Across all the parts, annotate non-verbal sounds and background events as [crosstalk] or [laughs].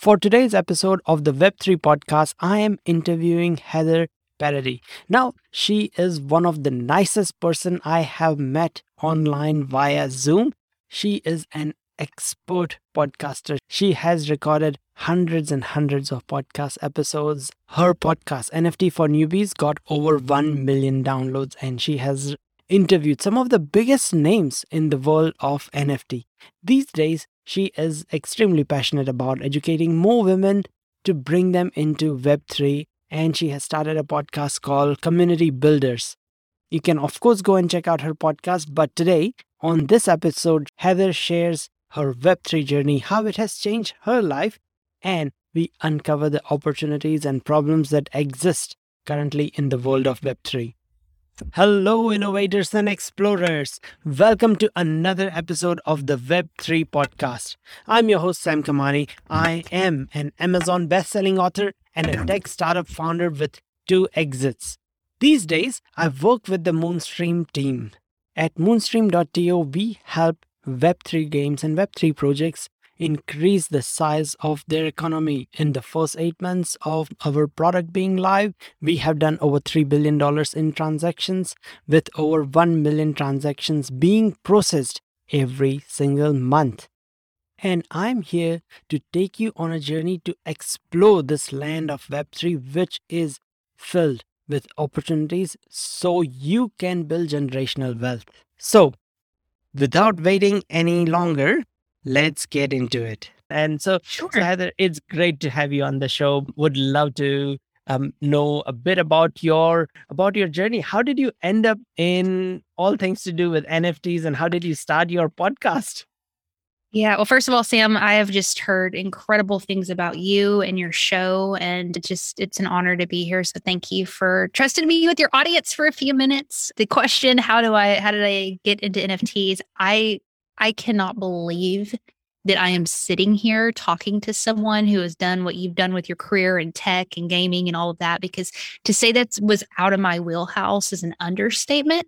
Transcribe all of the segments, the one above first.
For today's episode of the Web3 podcast, I am interviewing Heather Parady. Now, she is one of the nicest person I have met online via Zoom. She is an expert podcaster. She has recorded hundreds and hundreds of podcast episodes. Her podcast, NFT for Newbies, got over 1 million downloads, and she has interviewed some of the biggest names in the world of NFT. These days, she is extremely passionate about educating more women to bring them into Web3, and she has started a podcast called Community Builders. You can, of course, go and check out her podcast, but today, on this episode, Heather shares her Web3 journey, how it has changed her life, and we uncover the opportunities and problems that exist currently in the world of Web3. Hello, innovators and explorers. Welcome to another episode of the Web3 podcast. I'm your host, Sam Kamani. I am an Amazon best-selling author and a tech startup founder with two exits. These days, I work with the Moonstream team. At moonstream.to, we help Web3 games and Web3 projects increase the size of their economy. In the first eight months of our product being live, we have done over $3 billion in transactions, with over 1 million transactions being processed every single month. And I'm here to take you on a journey to explore this land of Web3, which is filled with opportunities so you can build generational wealth. So, without waiting any longer, let's get into it. And so, sure. so Heather, it's great to have you on the show. Would love to um, know a bit about your about your journey. How did you end up in all things to do with NFTs, and how did you start your podcast? Yeah. Well, first of all, Sam, I have just heard incredible things about you and your show. And it's just, it's an honor to be here. So thank you for trusting me with your audience for a few minutes. The question, how do I, how did I get into NFTs? I I cannot believe that I am sitting here talking to someone who has done what you've done with your career in tech and gaming and all of that. Because to say that was out of my wheelhouse is an understatement.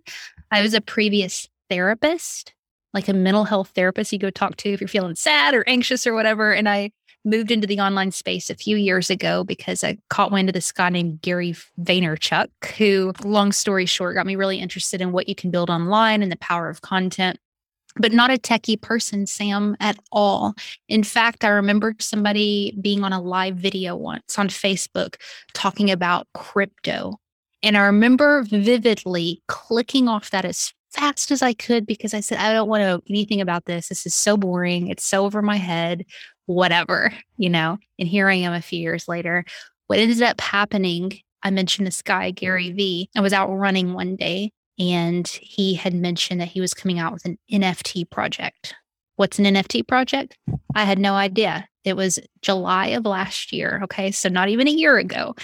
I was a previous therapist, like a mental health therapist you go talk to if you're feeling sad or anxious or whatever. And I moved into the online space a few years ago because I caught wind of this guy named Gary Vaynerchuk, who, long story short, got me really interested in what you can build online and the power of content but not a techie person, Sam, at all. In fact, I remember somebody being on a live video once on Facebook talking about crypto. And I remember vividly clicking off that as fast as I could because I said, I don't want to know anything about this. This is so boring. It's so over my head, whatever, you know. And here I am a few years later. What ended up happening, I mentioned this guy, Gary Vee. I was out running one day and he had mentioned that he was coming out with an NFT project. What's an NFT project? I had no idea. It was July of last year. Okay. So not even a year ago.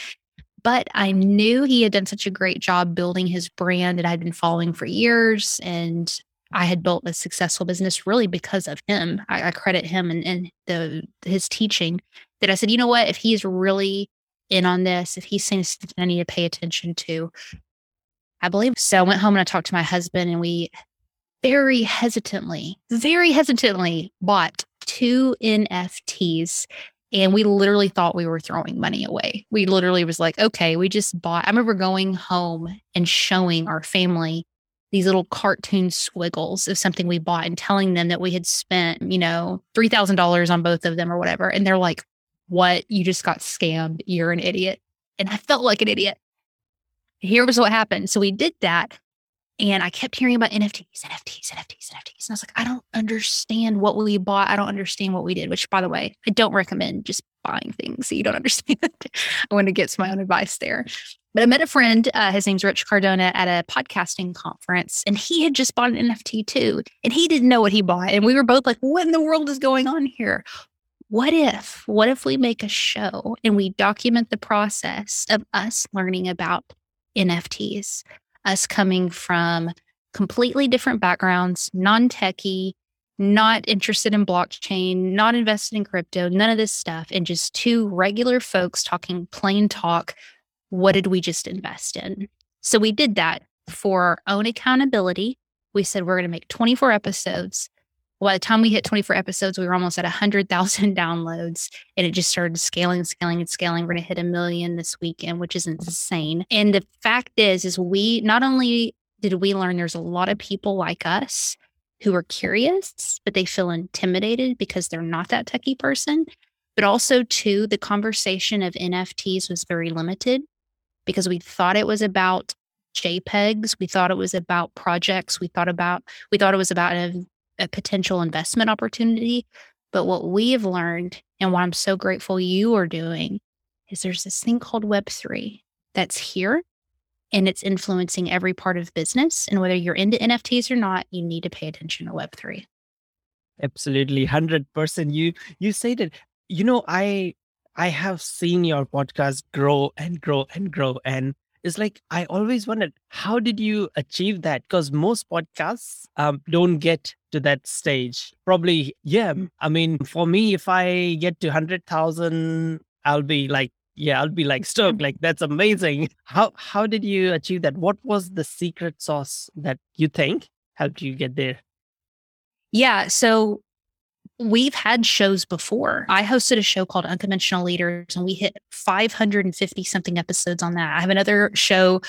But I knew he had done such a great job building his brand that I'd been following for years. And I had built a successful business really because of him. I, I credit him and, and the his teaching that I said, you know what, if he's really in on this, if he's saying something I need to pay attention to, I believe. So I went home and I talked to my husband, and we very hesitantly, very hesitantly bought two NFTs. And we literally thought we were throwing money away. We literally was like, okay, we just bought. I remember going home and showing our family these little cartoon squiggles of something we bought and telling them that we had spent, you know, $3,000 on both of them or whatever. And they're like, what? You just got scammed. You're an idiot. And I felt like an idiot here was what happened. So we did that. And I kept hearing about NFTs, NFTs, NFTs, NFTs. And I was like, I don't understand what we bought. I don't understand what we did, which, by the way, I don't recommend just buying things that you don't [laughs] understand. I want to get to my own advice there. But I met a friend, uh, his name's Rich Cardona, at a podcasting conference, and he had just bought an NFT too. And he didn't know what he bought. And we were both like, what in the world is going on here? What if, what if we make a show and we document the process of us learning about NFTs, us coming from completely different backgrounds, non techie, not interested in blockchain, not invested in crypto, none of this stuff, and just two regular folks talking plain talk. What did we just invest in? So we did that for our own accountability. We said we're going to make 24 episodes by the time we hit 24 episodes, we were almost at 100,000 [laughs] downloads and it just started scaling, scaling, and scaling. We're going to hit a million this weekend, which is insane. And the fact is, is we not only did we learn there's a lot of people like us who are curious, but they feel intimidated because they're not that techie person. But also, too, the conversation of NFTs was very limited because we thought it was about JPEGs. We thought it was about projects. We thought about we thought it was about a, a potential investment opportunity. But what we have learned and what I'm so grateful you are doing is there's this thing called Web3 that's here and it's influencing every part of business. And whether you're into NFTs or not, you need to pay attention to Web3. Absolutely, hundred percent. You you said it. You know, I I have seen your podcast grow and grow and grow, and it's like I always wondered how did you achieve that? Because most podcasts um, don't get to that stage. Probably, yeah. I mean, for me, if I get to hundred thousand, I'll be like yeah i'll be like stoked [laughs] like that's amazing how how did you achieve that what was the secret sauce that you think helped you get there yeah so we've had shows before i hosted a show called unconventional leaders and we hit 550 something episodes on that i have another show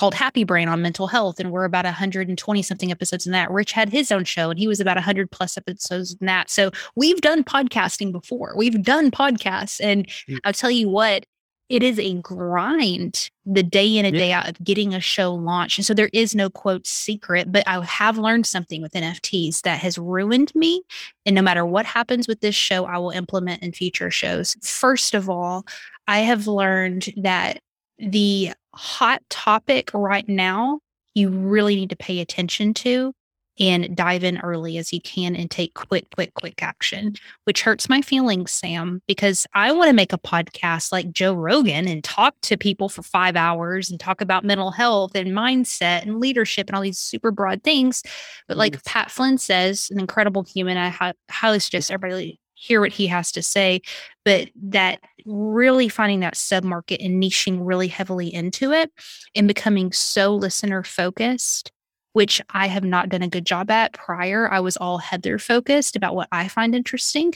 called Happy Brain on mental health, and we're about 120 something episodes in that. Rich had his own show, and he was about 100 plus episodes in that. So we've done podcasting before. We've done podcasts, and mm. I'll tell you what, it is a grind the day in and yeah. day out of getting a show launched. And so there is no quote secret, but I have learned something with NFTs that has ruined me. And no matter what happens with this show, I will implement in future shows. First of all, I have learned that the hot topic right now you really need to pay attention to and dive in early as you can and take quick, quick, quick action, which hurts my feelings, Sam, because I want to make a podcast like Joe Rogan and talk to people for five hours and talk about mental health and mindset and leadership and all these super broad things. But like yes. Pat Flynn says, an incredible human, I highly suggest everybody hear what he has to say, but that really finding that sub market and niching really heavily into it and becoming so listener focused which I have not done a good job at prior. I was all Heather focused about what I find interesting.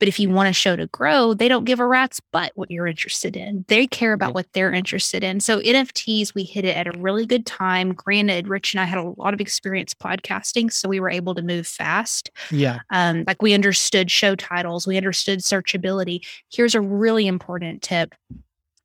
But if you want a show to grow, they don't give a rat's butt what you're interested in. They care about what they're interested in. So NFTs, we hit it at a really good time. Granted, Rich and I had a lot of experience podcasting, so we were able to move fast. Yeah. Um, like we understood show titles, we understood searchability. Here's a really important tip.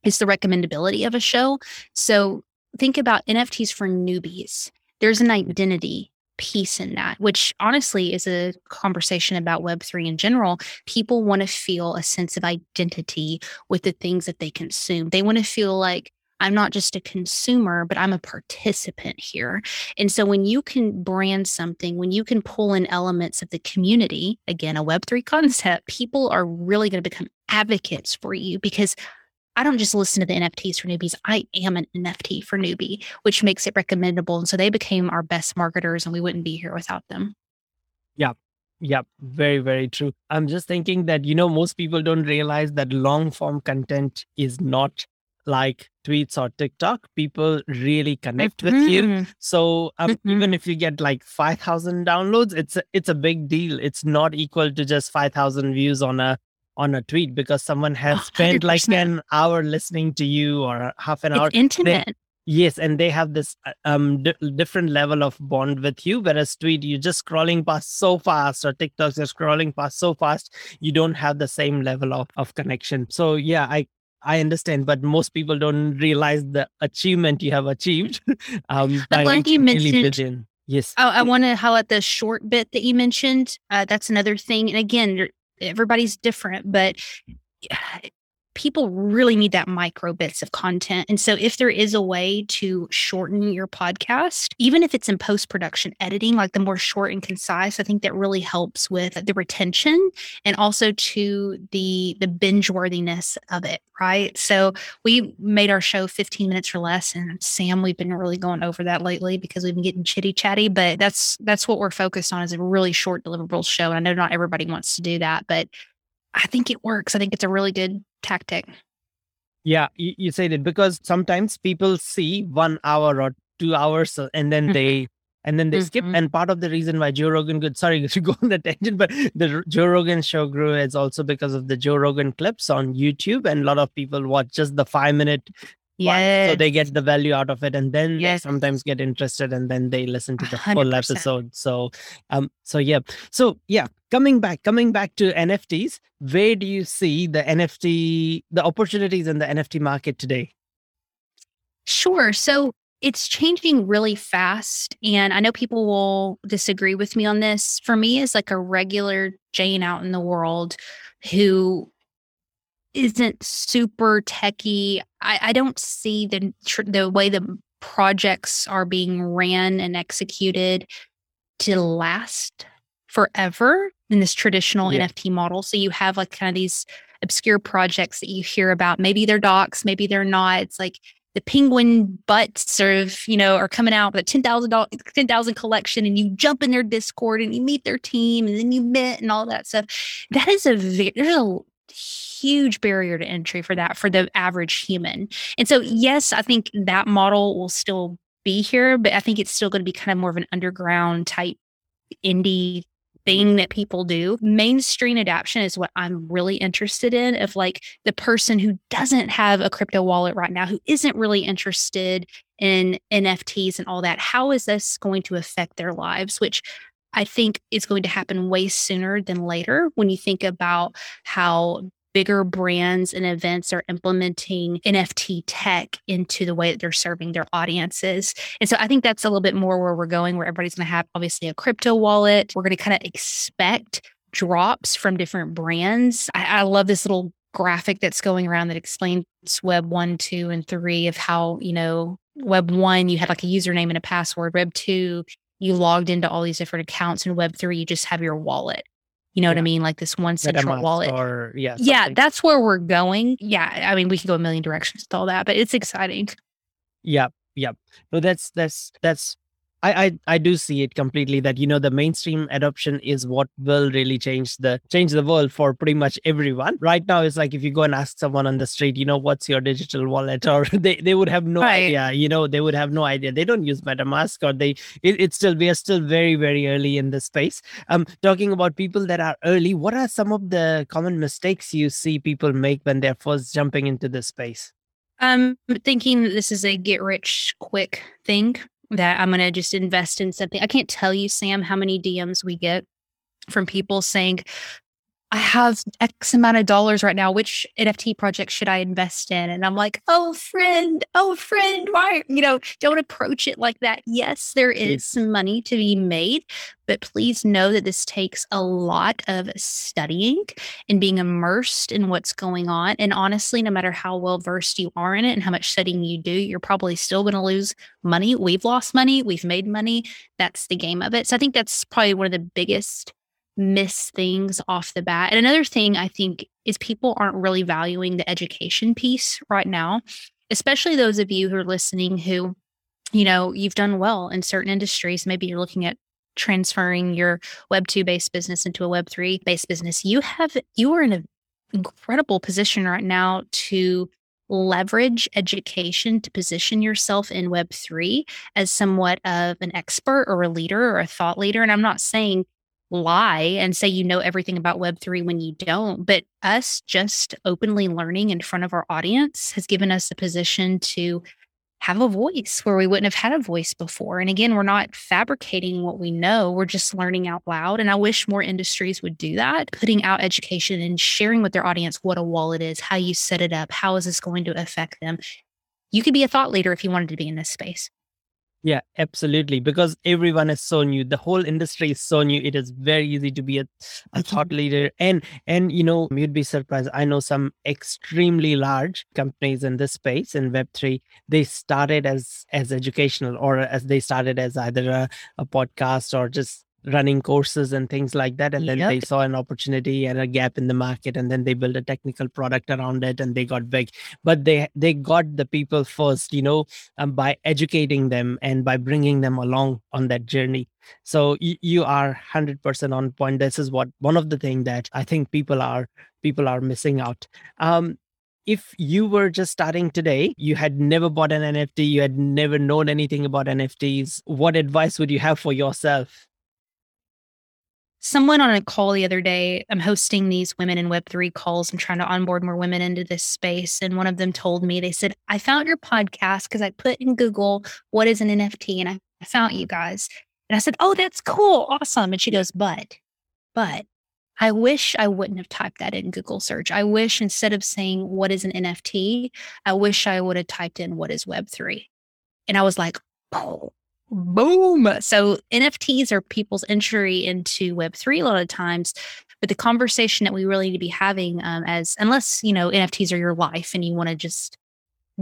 It's the recommendability of a show. So think about NFTs for newbies there's an mm-hmm. identity piece in that, which honestly is a conversation about Web3 in general. People want to feel a sense of identity with the things that they consume. They want to feel like I'm not just a consumer, but I'm a participant here. And so when you can brand something, when you can pull in elements of the community, again, a Web3 [laughs] concept, people are really going to become advocates for you because I don't just listen to the NFTs for newbies. I am an NFT for newbie, which makes it recommendable. And so they became our best marketers and we wouldn't be here without them. Yeah. Yeah. Very, very true. I'm just thinking that, you know, most people don't realize that long form content is not like tweets or TikTok. People really connect mm-hmm. with you. Mm-hmm. So um, mm-hmm. even if you get like 5,000 downloads, it's a, it's a big deal. It's not equal to just 5,000 views on a on a tweet because someone has spent 100%. like an hour listening to you or half an hour. It's intimate. They, yes, and they have this uh, um different level of bond with you. Whereas tweet, you're just scrolling past so fast, or TikToks, you're scrolling past so fast, you don't have the same level of of connection. So yeah, I I understand, but most people don't realize the achievement you have achieved. [laughs] um, but like you mentioned, yes. Oh, I want to highlight the short bit that you mentioned. Uh, that's another thing. And again, everybody's different, but mm. People really need that micro bits of content. And so, if there is a way to shorten your podcast, even if it's in post production editing, like the more short and concise, I think that really helps with the retention and also to the the binge worthiness of it. Right. So we made our show 15 minutes or less, and Sam, we've been really going over that lately because we've been getting chitty chatty. But that's that's what we're focused on is a really short deliverable show. And I know not everybody wants to do that, but I think it works. I think it's a really good tactic. Yeah, you, you said it because sometimes people see one hour or two hours and then mm-hmm. they and then they skip. Mhm. And part of the reason why Joe Rogan could sorry [laughs] to go on the tangent, but the Joe Rogan show grew is also because of the Joe Rogan clips on YouTube, and a lot of people watch just the five minute Yes. so they get the value out of it and then Yes. they sometimes get interested and then they listen to the full 100%. episode so um so yeah so yeah coming back coming back to nfts where do you see the nft the opportunities in the nft market today Sure. So it's changing really fast. And I know people will disagree with me on this. For me, as like a regular Jane out in the world who isn't super techy, I, I don't see the tr- the way the projects are being ran and executed to last forever in this traditional Yeah. NFT model. So you have like kind of these obscure projects that you hear about. Maybe they're docs, maybe they're not. It's like the penguin butts sort of, you know, are coming out with a ten thousand dollars, ten thousand collection, and you jump in their Discord and you meet their team, and then you mint and all that stuff. That is a there's a huge barrier to entry for that for the average human. And so, yes, I think that model will still be here, but I think it's still going to be kind of more of an underground type indie thing that people do. Mainstream adoption is what I'm really interested in of like the person who doesn't have a crypto wallet right now, who isn't really interested in NFTs and all that. How is this going to affect their lives? Which I think it's going to happen way sooner than later when you think about how bigger brands and events are implementing NFT tech into the way that they're serving their audiences. And so I think that's a little bit more where we're going, where everybody's going to have obviously a crypto wallet. We're going to kind of expect drops from different brands. I, I love this little graphic that's going around that explains web one, two, and three of how, you know, web one, you had like a username and a password. Web two, you logged into all these different accounts. in web three, you just have your wallet. You know what I mean? Like this one central wallet. or yeah Yeah, something. that's where we're going. Yeah, I mean, we can go a million directions with all that, but it's exciting. Yep, yep. No, that's that's that's I, I I do see it completely that you know the mainstream adoption is what will really change the change the world for pretty much everyone. Right now it's like if you go and ask someone on the street, you know, what's your digital wallet, [laughs] or they, they would have no Right. idea, you know, they would have no idea. They don't use MetaMask or they it, it's still we are still very, very early in this space. Um talking about people that are early, what are some of the common mistakes you see people make when they're first jumping into this space? I'm thinking that this is a get rich quick thing that I'm going to just invest in something. I can't tell you, Sam, how many DMs we get from people saying, I have X amount of dollars right now. Which NFT project should I invest in? And I'm like, oh, friend, oh, friend, why? You know, don't approach it like that. Yes, there is some money to be made, but please know that this takes a lot of studying and being immersed in what's going on. And honestly, no matter how well versed you are in it and how much studying you do, you're probably still going to lose money. We've lost money, we've made money. That's the game of it. So I think that's probably one of the biggest miss things off the bat. And another thing I think is people aren't really valuing the education piece right now, especially those of you who are listening who, you know, you've done well in certain industries. Maybe you're looking at transferring your web 2 based business into a web 3 based business you have you are in an incredible position right now to leverage education to position yourself in web 3 as somewhat of an expert or a leader or a thought leader and i'm not saying lie and say you know everything about web 3 when you don't but us just openly learning in front of our audience has given us a position to have a voice where we wouldn't have had a voice before. And again, we're not fabricating what we know, we're just learning out loud. And I wish more industries would do that, putting out education and sharing with their audience what a wallet is, how you set it up, how is this going to affect them. You could be a thought leader if you wanted to be in this space. Yeah, absolutely. Because everyone is so new. The whole industry is so new. It is very easy to be a, a thought leader. And and you know, you'd be surprised. I know some extremely large companies in this space in Web3. They started as as educational or as they started as either a, a podcast or just running courses and things like that and then Yep. they saw an opportunity and a gap in the market and then they built a technical product around it and they got big but they they got the people first you know um, by educating them and by bringing them along on that journey so you, you are 100% on point this is what one of the things that i think people are people are missing out um if you were just starting today, you had never bought an NFT, you had never known anything about NFTs, what advice would you have for yourself? Someone on a call the other day, I'm hosting these women in Web3 calls. I'm trying to onboard more women into this space. And one of them told me, they said, I found your podcast because I put in Google, what is an NFT? And I found you guys. And I said, Oh, that's cool. Awesome. And she goes, But, but I wish I wouldn't have typed that in Google search. I wish instead of saying, What is an NFT? I wish I would have typed in, What is Web3? And I was like, Oh, boom. So NFTs are people's entry into Web3 a lot of times. But the conversation that we really need to be having, um, as unless you know NFTs are your life and you want to just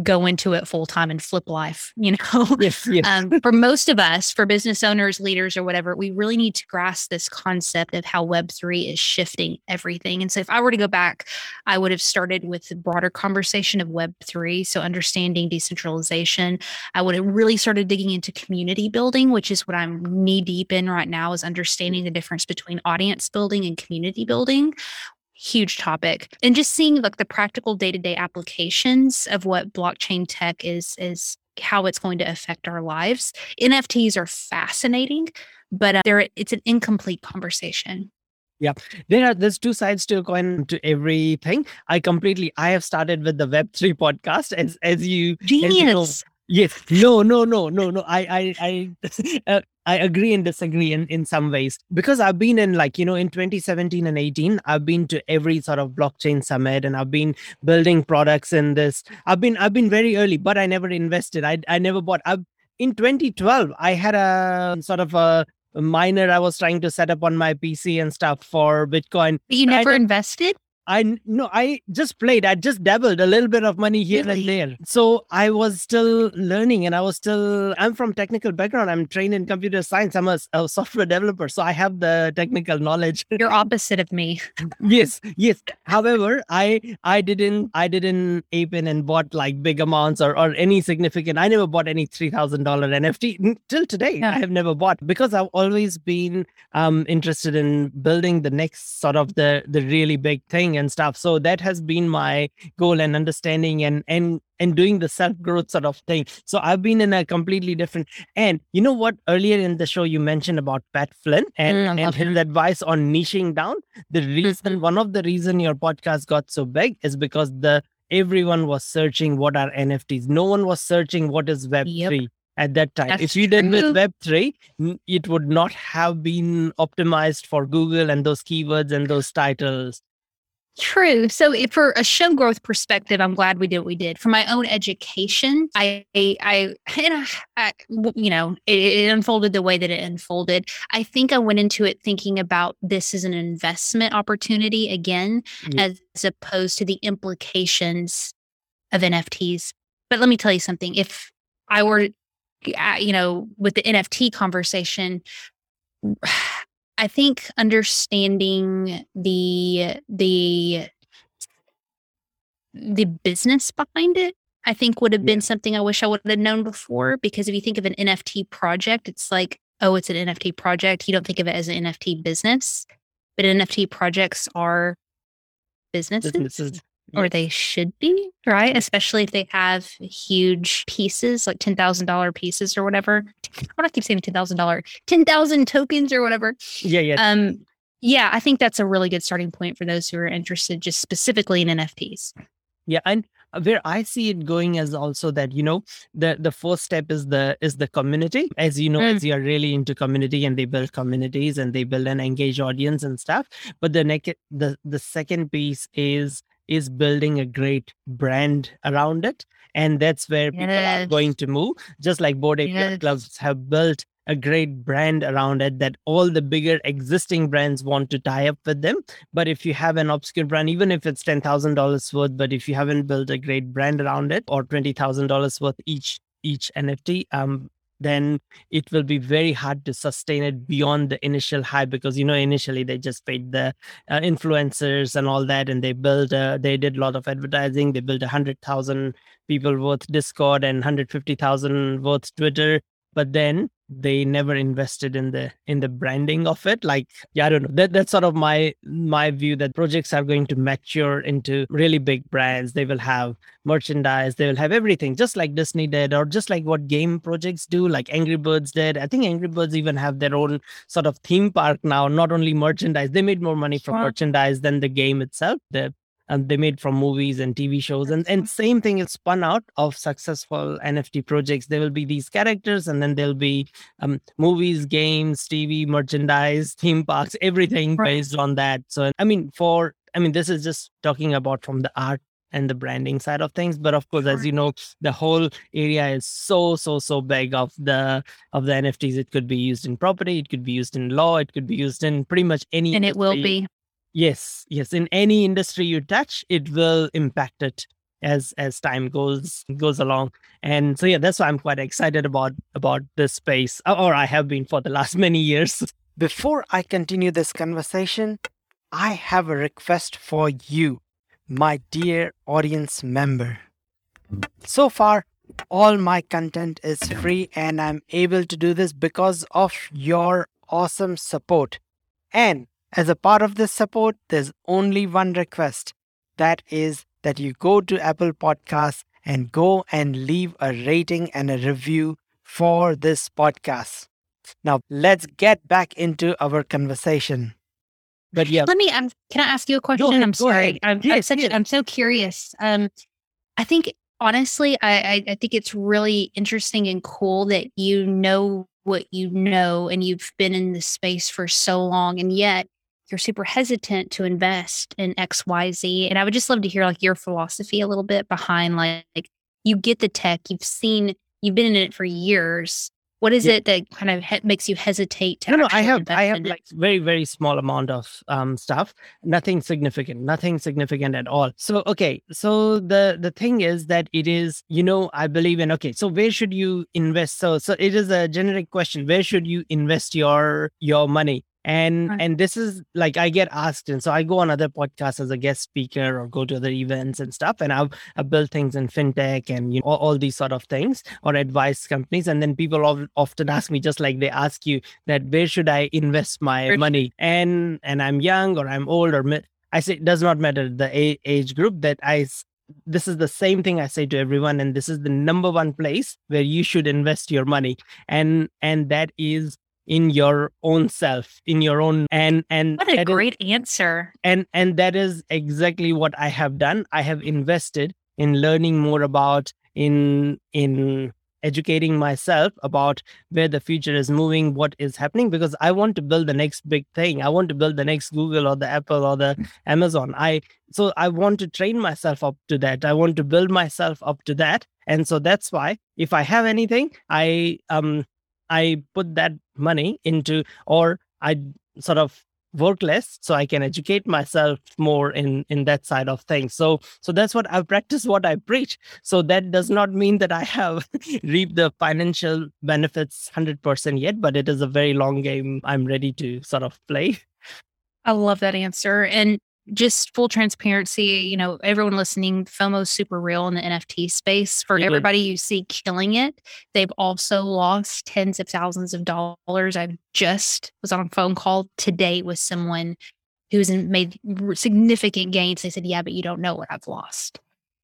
go into it full time and flip life, [laughs] you know? Yes, yes. um, for most of us, for business owners, leaders, or whatever, we really need to grasp this concept of how Web3 is shifting everything. And so, if I were to go back, I would have started with the broader conversation of Web3. So, understanding decentralization. I would have really started digging into community building, which is what I'm knee deep in right now, is understanding the difference between audience building and community building huge topic. And just seeing like the practical day-to-day applications of what blockchain tech is is how it's going to affect our lives nfts are fascinating but uh, there it's an incomplete conversation. Yeah there are there's two sides to a coin to everything. I completely i have started with the web3 podcast as as you genius as you know, Yes. No, no, no, no, no. I, I, I, [laughs] uh, I agree and disagree in, in some ways because I've been in like, you know, in 2017 and 18, I've been to every sort of blockchain summit and I've been building products in this. I've been, I've been very early, but I never invested. I, I never bought. I've, in 2012, I had a sort of a, miner I was trying to set up on my PC and stuff for Bitcoin. But you never invested? I no, I just played. I just dabbled a little bit of money here really? and there. So I was still learning, and I was still. I'm from technical background. I'm trained in computer science. I'm a, a software developer, so I have the technical knowledge. [laughs] You're opposite of me. yes, yes. However, I I didn't I didn't ape in and bought like big amounts or or any significant. I never bought any three thousand dollar NFT till today. Yeah. I have never bought because I've always been um interested in building the next sort of the the really big thing and stuff. So that has been my goal and understanding and and and doing the self growth sort of thing. So i've been in a completely different and you know what? Earlier in the show you mentioned about pat flynn and, mm, and his advice on niching down. The reason mm-hmm. one of the reason your podcast got so big is because the everyone was searching what are nfts no one was searching what is web3 yep. at that time. That's if you did with Web3, it would not have been optimized for Google and those keywords and those titles. True. So, if for a show growth perspective, I'm glad we did what we did. For my own education, I, I, [sighs] I, I you know, it, it, unfolded the way that it unfolded. I think I went into it thinking about this as an investment opportunity again, as opposed to the implications of NFTs. But let me tell you something. If I were, uh, you know, with the NFT conversation, [sighs] I think understanding the the the business behind it I think would have been yeah. something I wish I would have known before because if you think of an NFT project it's like oh it's an NFT project you don't think of it as an NFT business but NFT projects are businesses. businesses or they should be, right? Especially if they have huge pieces, like $10,000 pieces or whatever. Why do I keep saying $10,000? 10,000 tokens or whatever. Yeah, yeah. Um, yeah, I think that's a really good starting point for those who are interested just specifically in NFTs. Yeah, and where I see it going is also that you know the the first step is the is the community. As you know, mm. as you are really into community and they build communities and they build an engaged audience and stuff. But the next the the second piece is is building a great brand around it. And that's where yes. people are going to move. Just like Ape yes. clubs have built a great brand around it that all the bigger existing brands want to tie up with them. But if you have an obscure brand, even if it's $10,000 worth, but if you haven't built a great brand around it or $20,000 worth each each NFT, um, then it will be very hard to sustain it beyond the initial hype because you know initially they just paid the uh, influencers and all that and they built uh, they did a lot of advertising. They built a hundred thousand people worth discord and 150000 worth twitter but then they never invested in the in the branding of it. Like yeah i don't know. That, that's sort of my my view that projects are going to mature into really big brands. They will have merchandise. They will have everything just like disney did or just like what game projects do like angry birds did. I think angry birds even have their own sort of theme park now not only merchandise. They made more money from Wow. merchandise than the game itself the and they made from movies and TV shows. And and same thing is spun out of successful NFT projects. There will be these characters, and then there'll be um, movies, games, TV, merchandise, [laughs] theme parks, everything Right. based on that. So I mean, for I mean, this is just talking about from the art and the branding side of things. But of course, as you know, the whole area is so so so big of the of the NFTs. It could be used in property, it could be used in law, it could be used in pretty much any And it will be. Yes, yes. In any industry you touch, it will impact it as as time goes goes along. And so yeah, that's why I'm quite excited about about this space, or- I have been for the last [laughs] many years. Before I continue this conversation, I have a request for you, my dear audience member. So far, all my content is free, and I'm able to do this because of your awesome support. And as a part of this support, there's only one request that is that you go to Apple Podcasts and go and leave a rating and a review for this podcast. Now, let's get back into our conversation. But yeah, Let me. Um, can I ask you a question? ahead, I'm sorry. I'm, I'm such. yes. I'm so curious. Um, I think honestly, I, I I think it's really interesting and cool that you know what you know and you've been in this space for so long, and yet you're super hesitant to invest in X, Y, Z. And I would just love to hear like your philosophy a little bit behind like, like you get the tech, you've seen, you've been in it for years. What is Yeah. it that kind of he- makes you hesitate to? no, no, I have, I have like very, very small amount of um stuff. Nothing significant, nothing significant at all. So, okay, so the the thing is that it is, you know, I believe in. Okay, so where should you invest? So, so it is a generic question. Where should you invest your your money? And Right. and this is like I get asked, and so I go on other podcasts as a guest speaker or go to other events and stuff, and I've I built things in fintech and you know all, all these sort of things or advice companies, and then people of, often ask me just like they ask you that where should I invest my Sure. money? And and I'm young or I'm old or mi- I say it does not matter the age group that i This is the same thing I say to everyone, and this is the number one place where you should invest your money, and and that is in your own self, in your own and and What a that is- great answer. and and that is exactly what i have done. I have invested in learning more about in in educating myself about where the future is moving what is happening because i want to build the next big thing. I want to build the next google or the apple or the amazon. I so i want to train myself up to that. I want to build myself up to that. And so that's why if i have anything i um i put that money into or i sort of work less so i can educate myself more in in that side of things. So so that's what i practice what i preach. So that does not mean that i have [laughs] reaped the financial benefits 100% yet but it is a very long game i'm ready to sort of play. I love that answer. And just full transparency, you know, everyone listening, FOMO's super real in the NFT space. For Yeah. everybody you see killing it, they've also lost tens of thousands of dollars. I just was on a phone call today with someone who's made significant gains. They said, "Yeah, but you don't know what I've lost."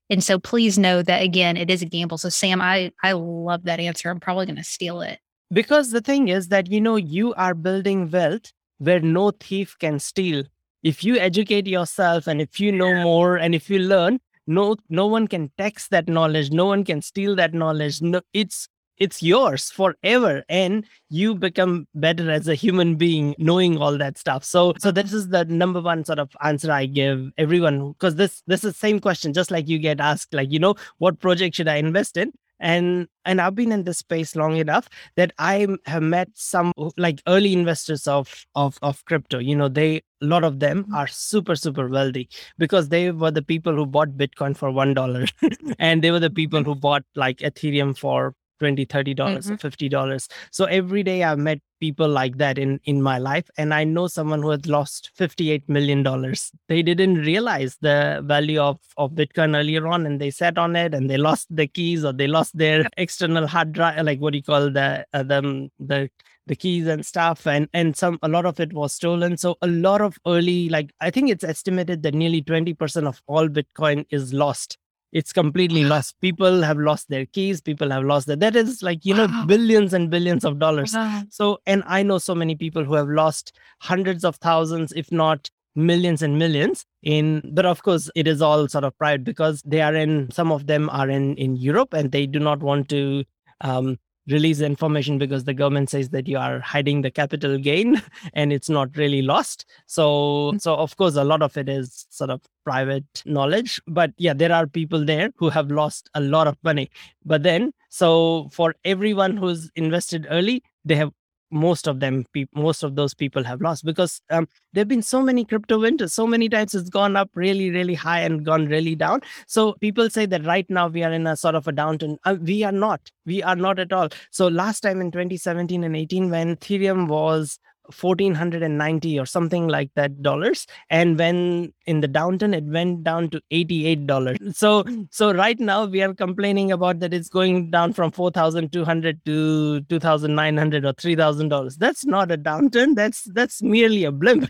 And so please know that again, it is a gamble. So Sam, I I love that answer. I'm probably going to steal it. because the thing is that you know you are building wealth where no thief can steal if you educate yourself and if you know more and if you learn no no one can tax that knowledge no one can steal that knowledge. No it's it's yours forever and you become better as a human being knowing all that stuff. So so this is the number one sort of answer i give everyone because this this is same question just like you get asked like you know what project should i invest in and and i've been in this space long enough that I have met some like early investors of of of crypto. You know, they a lot of them mm-hmm. are super super wealthy because they were the people who bought Bitcoin for one dollar, [laughs] and they were the people mm-hmm. who bought like Ethereum for 20 30 dollars Mhm. or 50 dollars. So every day i've met people like that in in my life and i know someone who has lost 58 million dollars. They didn't realize the value of of bitcoin earlier on and they sat on it and they lost the keys or they lost their external hard drive like what do you call the uh, the the the keys and stuff and and some a lot of it was stolen. So a lot of early like i think it's estimated that nearly 20% of all bitcoin is lost it's completely lost people have lost their keys people have lost that that is like you know Wow. billions and billions of dollars Wow. so and i know so many people who have lost hundreds of thousands if not millions and millions in but of course it is all sort of pride because they are in some of them are in in europe and they do not want to um release the information because the government says that you are hiding the capital gain [laughs] and it's not really lost. So mm-hmm. so of course a lot of it is sort of private knowledge but yeah there are people there who have lost a lot of money. But then so for everyone who's invested early they have most of them peop most of those people have lost because um, there have been so many crypto winters so many times it's gone up really really high and gone really down. So people say that right now we are in a sort of a downturn. Uh, we are not. We are not at all. So last time in 2017 and 18 when ethereum was 1490 or something like that dollars. And when in the downturn it went down to 88 dollars. So so right now we are complaining about that it's going down from 4200 to 2900 or 3000 dollars. That's not a downturn. That's that's merely a blimp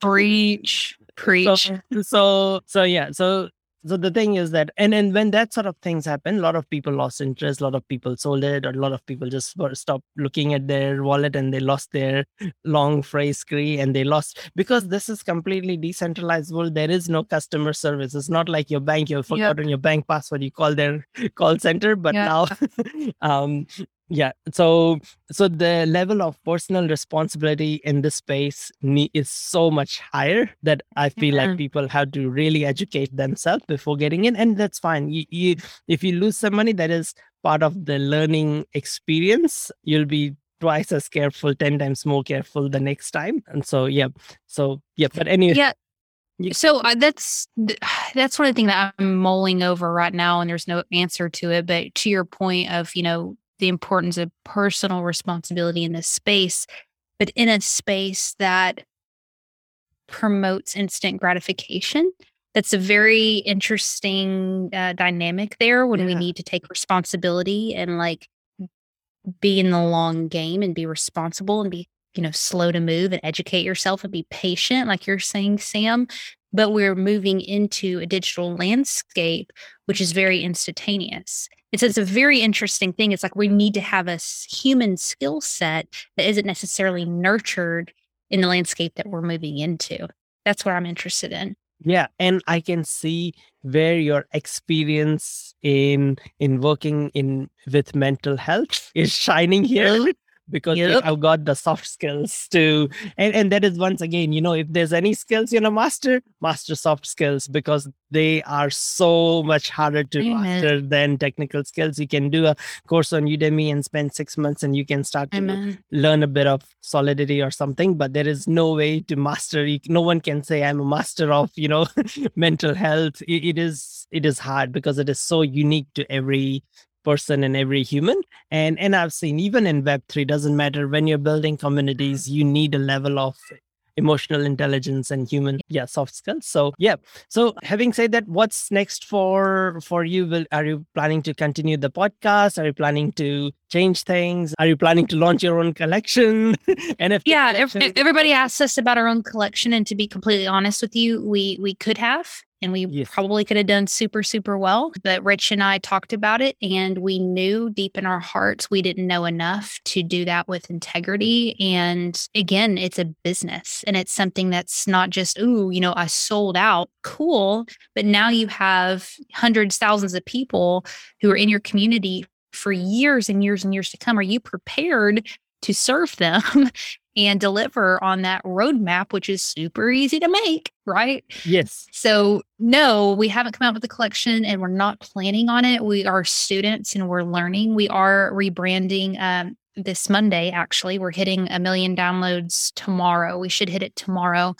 Preach. [laughs] Preach. so, so so yeah. So so the thing is that and and when that sort of things happen a lot of people lost interest a lot of people sold it or a lot of people just were- stopped looking at their wallet and they lost their long phrase screen and they lost because this is completely decentralized world there is no customer service it's not like your bank you've Yep. forgotten your bank password you call their call center but Yep. now [laughs] um yeah so so the level of personal responsibility in this space ne- is so much higher that i feel Yeah. like people have to really educate themselves before getting in and that's fine you, you if you lose some money that is part of the learning experience you'll be twice as careful 10 times more careful the next time and so yeah so yeah but anyway Yeah. You- So uh, that's [sighs] that's one of the things that I'm mulling over right now, and there's no answer to it. But to your point of you know the importance of personal responsibility in this space, but in a space that promotes instant gratification, that's a very interesting uh, dynamic there when we need to take responsibility and like be in the long game and be responsible and be you know slow to move and educate yourself and be patient like you're saying sam. But we're moving into a digital landscape which is very instantaneous it's, it's a very interesting thing. It's like we need to have a human skill set that isn't necessarily nurtured in the landscape that we're moving into. That's what i'm interested in. Yeah and i can see where your experience in in working in with mental health is shining here [laughs] because Yep. have got the soft skills to and, and that is once again you know if there's any skills you know master master soft skills because they are so much harder to Amen. master than technical skills. You can do a course on udemy and spend six months and you can start to amen learn a bit of solidity or something but there is no way to master. You- no one can say i'm a master of you know [laughs] mental health. It, it is it is hard because it is so unique to every person and every human. And and i've seen even in web3 doesn't matter. When you're building communities mm-hmm. you need a level of emotional intelligence and human yeah soft skills. So yeah. So having said that what's next for for you? Will are you planning to continue the podcast? Are you planning to change things? Are you planning to launch your own collection? [laughs] And if yeah collection? everybody asks us about our own collection and to be completely honest with you we we could have and we Yes. probably could have done super super well but rich and i talked about it and we knew deep in our hearts we didn't know enough to do that with integrity and again it's a business and it's something that's not just ooh you know i sold out cool but now you have hundreds thousands of people who are in your community for years and years and years to come are you prepared to serve them [laughs] and deliver on that roadmap, which is super easy to make, right? yes So, no, we haven't come out with a collection and we're not planning on it. We are students and we're learning. We are rebranding um, this Monday, actually. We're hitting a million downloads tomorrow. We should hit it tomorrow.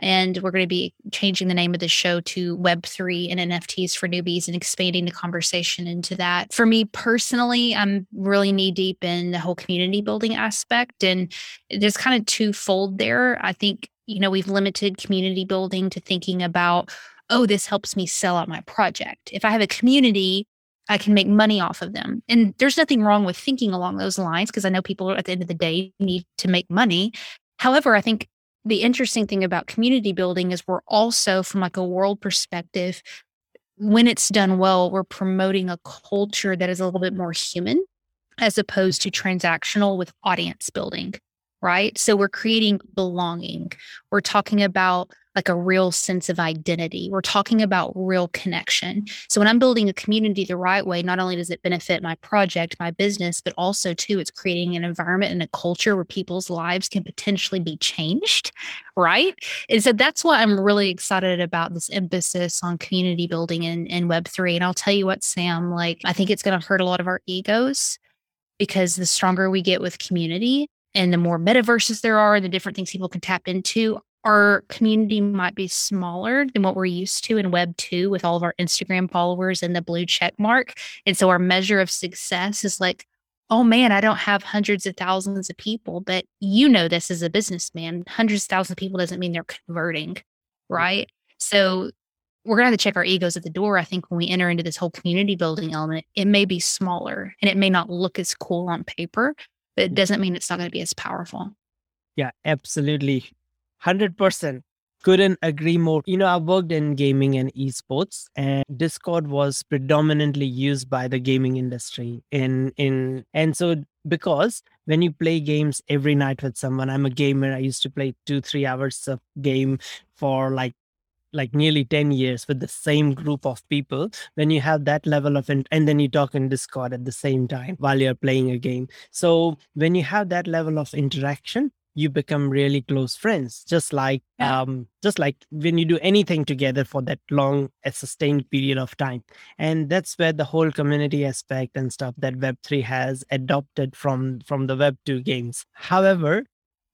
And we're going to be changing the name of the show to Web3 and NFTs for newbies and expanding the conversation into that. For me personally, I'm really knee deep in the whole community building aspect. And there's kind of twofold there. I think, you know, we've limited community building to thinking about, oh, this helps me sell out my project. If I have a community, I can make money off of them. And there's nothing wrong with thinking along those lines because I know people at the end of the day need to make money. However, I think the interesting thing about community building is we're also from like a world perspective when it's done well, we're promoting a culture that is a little bit more human as opposed to transactional with audience building, right? So we're creating belonging. We're talking about like a real sense of identity. We're talking about real connection. So when I'm building a community the right way, not only does it benefit my project, my business, but also too it's creating an environment and a culture where people's lives can potentially be changed, right? And so that's why I'm really excited about this emphasis on community building in, in Web3. And I'll tell you what, Sam, like I think it's going to hurt a lot of our egos because the stronger we get with community, and the more metaverses there are, the different things people can tap into, our community might be smaller than what we're used to in Web 2 with all of our Instagram followers and the blue check mark. And so our measure of success is like, oh man, I don't have hundreds of thousands of people, but you know this as a businessman. Hundreds of thousands of people doesn't mean they're converting, right? So we're going to have to check our egos at the door. I think when we enter into this whole community building element, it may be smaller and it may not look as cool on paper, but it mm. doesn't mean it's not going to be as powerful. Yeah, absolutely. 100% couldn't agree more. You know i worked in gaming and esports and discord was predominantly used by the gaming industry in in and so because when you play games every night with someone i'm a gamer i used to play two three hours of game for like like nearly 10 years with the same group of people. When you have that level of in- and then you talk in discord at the same time while you're playing a game. So when you have that level of interaction you become really close friends just like yeah. um just like when you do anything together for that long a sustained period of time and that's where the whole community aspect and stuff that web3 has adopted from from the web2 games however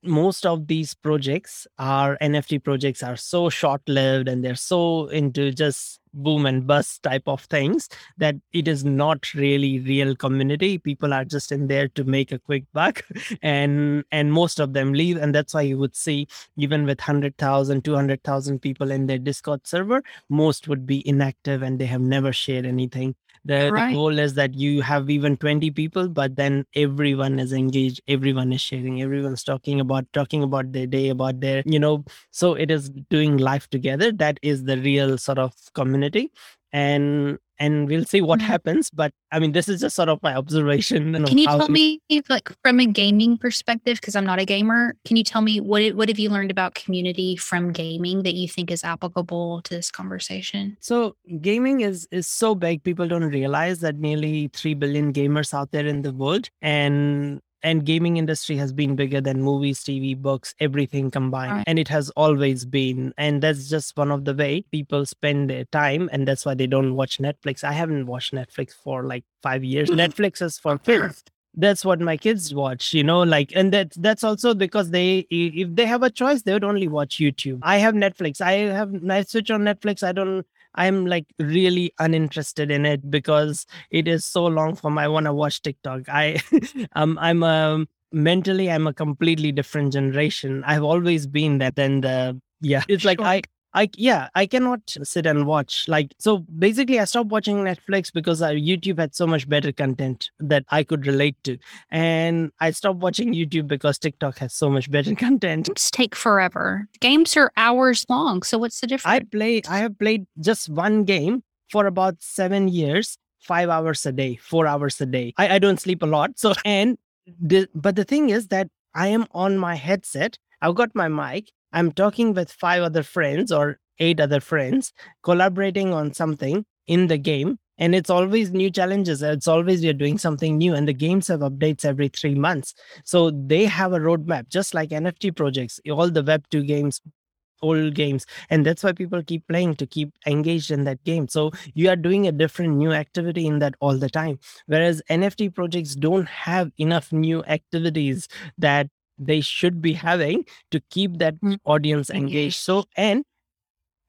most of these projects are nft projects are so short lived and they're so into just boom and bust type of things that it is not really real community. People are just in there to make a quick buck [laughs] and and most of them leave. And that's why you would see even with 100,000 200,000 people in their discord server most would be inactive and they have never shared anything the, right. the, goal is that you have even 20 people but then everyone is engaged everyone is sharing everyone's talking about talking about their day about their you know so it is doing life together that is the real sort of community and and we'll see what mm-hmm. happens. But I mean, this is just sort of my observation. Can you tell me, like, from a gaming perspective, because I'm not a gamer, can you tell me what what have you learned about community from gaming that you think is applicable to this conversation? So, gaming is is so big, people don't realize that nearly three billion gamers out there in the world, and and gaming industry has been bigger than movies tv books everything combined right. and it has always been and that's just one of the way people spend their time and that's why they don't watch netflix. I haven't watched netflix for like five years. [laughs] Netflix is for kids. That's what my kids watch you know like and that that's also because they if they have a choice they would only watch youtube. I have netflix. I have i switch on netflix. I don't I'm like really uninterested in it because it is so long for my want to watch TikTok. I [laughs] um I'm a mentally I'm a completely different generation. I've always been that and the yeah. It's like I I yeah, I cannot sit and watch. Like so basically I stopped watching Netflix because uh, YouTube had so much better content that I could relate to. And I stopped watching YouTube because TikTok has so much better [laughs] content. Games take forever. Games are hours long. So what's the difference? I play I have played just one game for about 7 years, 5 hours a day, 4 hours a day. I, I don't sleep a lot. So and the, but the thing is that I am on my headset. I've got my mic I'm talking with five other friends or eight other friends, collaborating on something in the game. And it's always new challenges. It's always we are doing something new. And the games have updates every three months. So they have a roadmap, just like NFT projects. All the Web2 games old games and that's why people keep playing to keep engaged in that game so you are doing a different new activity in that all the time whereas nft projects don't have enough new activities that they should be having to keep that Mm. audience engaged. So and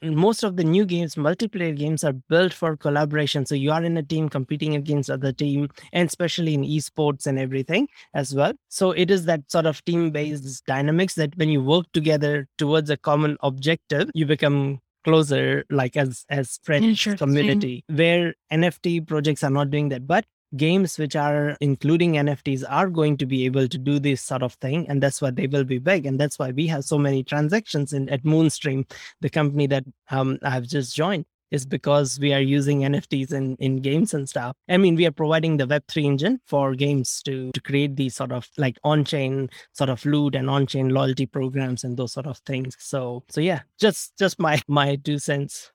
most of the new games multiplayer games are built for collaboration. So you are in a team competing against other team and especially in esports and everything as well. So it is that sort of team based dynamics that when you work together towards a common objective you become closer like as as friends community where nft projects are not doing that. But games which are including nfts are going to be able to do this sort of thing and that's why they will be big and that's why we have so many transactions in at moonstream the company that um, i've just joined is because we are using nfts in, in games and stuff. I mean we are providing the web3 engine for games to to create these sort of like on-chain sort of loot and on-chain loyalty programs and those sort of things. So so yeah just just my my two cents.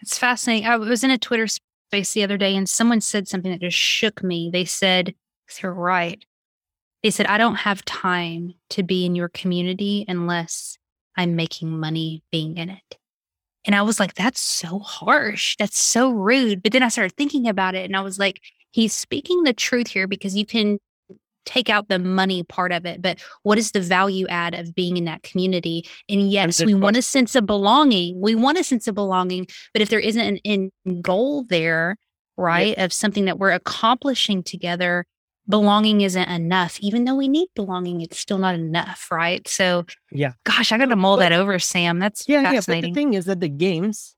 It's fascinating. I was in a Twitter space the other day and someone said something that just shook me. They said, you're right. They said, I don't have time to be in your community unless I'm making money being in it. And I was like, that's so harsh. That's so rude. But then I started thinking about it and I was like, he's speaking the truth here because you can take out the money part of it. But what is the value add of being in that community? And yes, we want a sense of belonging. We want a sense of belonging. But if there isn't an end goal there, right, of something that we're accomplishing together, belonging isn't enough. Even though we need belonging, it's still not enough, right? So, Yeah. gosh, I got to mull But- that over, Sam. That's yeah, yeah. But the thing is that the games,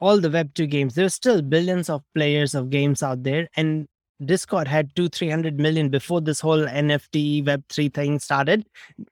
all the Web two games, there's still billions of players of games out there, and Discord had two, three hundred million before this whole NFT Web three thing started.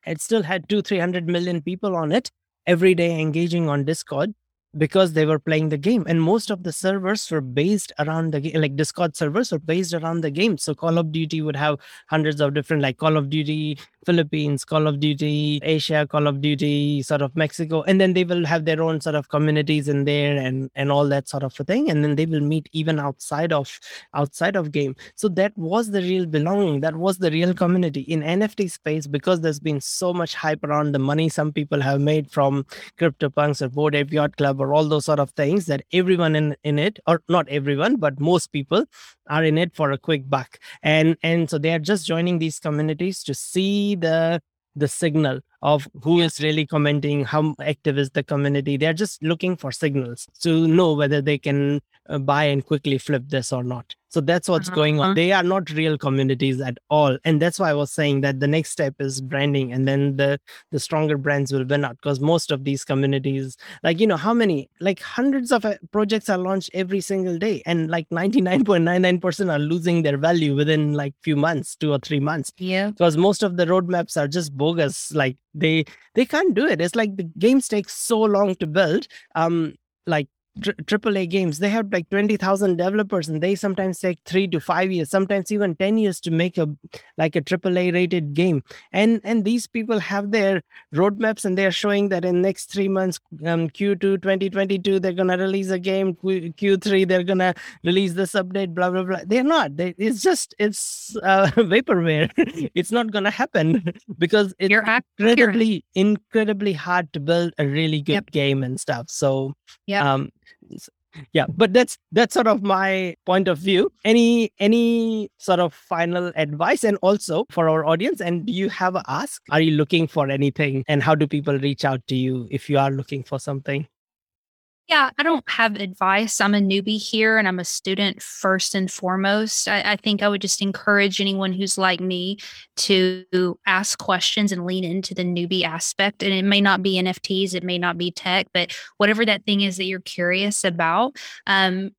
It still had two, three hundred million people on it every day engaging on Discord because they were playing the game and most of the servers were based around the game like discord servers were based around the game so call of duty would have hundreds of different like call of duty philippines call of duty asia call of duty sort of mexico. And then they will have their own sort of communities in there and and all that sort of a thing. And then they will meet even outside of outside of game. So that was the real belonging. That was the real community. In nft space because there's been so much hype around the money some people have made from CryptoPunks or Bored Ape Yacht Club or all those sort of things that everyone in, in it, or not everyone, but most people are in it for a quick buck. And and so they are just joining these communities to see the the signal of who is really commenting, how active is the community. They're just looking for signals to know whether they can uh, buy and quickly flip this or not. So that's what's going Uh-huh. on. They are not real communities at all. And that's why I was saying that the next step is branding and then the the stronger brands will win out because most of these communities like you know how many like hundreds of uh, projects are launched every single day and like 99.99% are losing their value within like few months two or three months Yeah. because most of the roadmaps are just bogus like they they can't do it. It's like the games take so long to build um like tri- AAA games. They have like 20,000 developers and they sometimes take 3 to 5 years sometimes even 10 years to make a like a AAA rated game. And and these people have their roadmaps and they're showing that in next 3 months um Q2 2022 they're going to release a game Q- Q3 they're going to release this update blah blah blah. They're not. They, it's just it's uh, [laughs] vaporware. [laughs] It's not going to happen [laughs] because it's You're incredibly incredibly hard to build a really good Yep. game and stuff. So Yep. um yeah but that's that's sort of my point of view. Any any sort of final advice? And also for our audience and do you have a ask? Are you looking for anything? And how do people reach out to you if you are looking for something Yeah, I don't have advice. I'm a newbie here and I'm a student first and foremost. I, I think I would just encourage anyone who's like me to ask questions and lean into the newbie aspect. And it may not be NFTs, it may not be tech, but whatever that thing is that you're curious about. Um,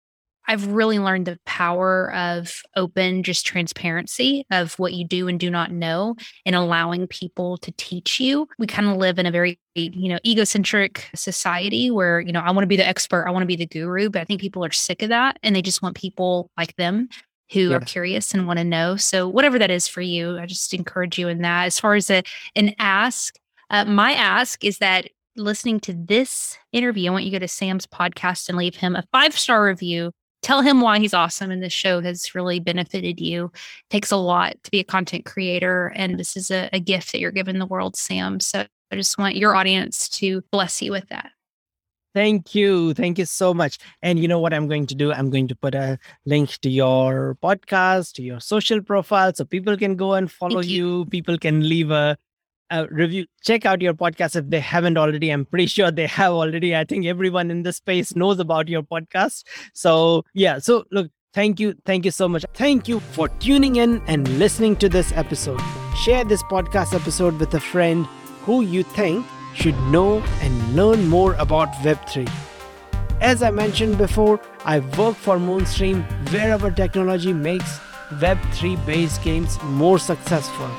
I've really learned the power of open, just transparency of what you do and do not know and allowing people to teach you. We kind of live in a very, you know, egocentric society where, you know, I want to be the expert, I want to be the guru, but I think people are sick of that and they just want people like them who Yeah. are curious and want to know. So whatever that is for you, I just encourage you in that. As far as a, an ask, uh, my ask is that listening to this interview, I want you to go to Sam's podcast and leave him a five star review. Tell him why he's awesome and this show has really benefited you. takes a lot to be a content creator, and this is a, a gift that you're giving the world, Sam. So I just want your audience to bless you with that. Thank you. Thank you so much. And you know what I'm going to do? I'm going to put a link to your podcast, to your social profile, so people can go and follow you. you. People can leave a, a review. Check out your podcast if they haven't already. I'm pretty sure they have already. I think everyone in the space knows about your podcast. So, yeah. So, look, thank you. Thank you so much. Thank you for tuning in and listening to this episode. Share this podcast episode with a friend who you think should know and learn more about Web3. As I mentioned before, I work for Moonstream where our technology makes Web3 based games more successful.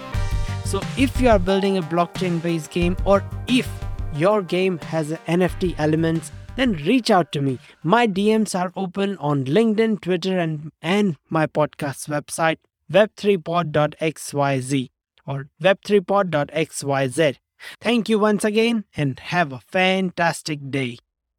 So, if you are building a blockchain based game or if your game has NFT elements, then reach out to me. My DMs are open on LinkedIn, Twitter, and, and my podcast website, web3pod.xyz or web3pod.xyz. Thank you once again and have a fantastic day.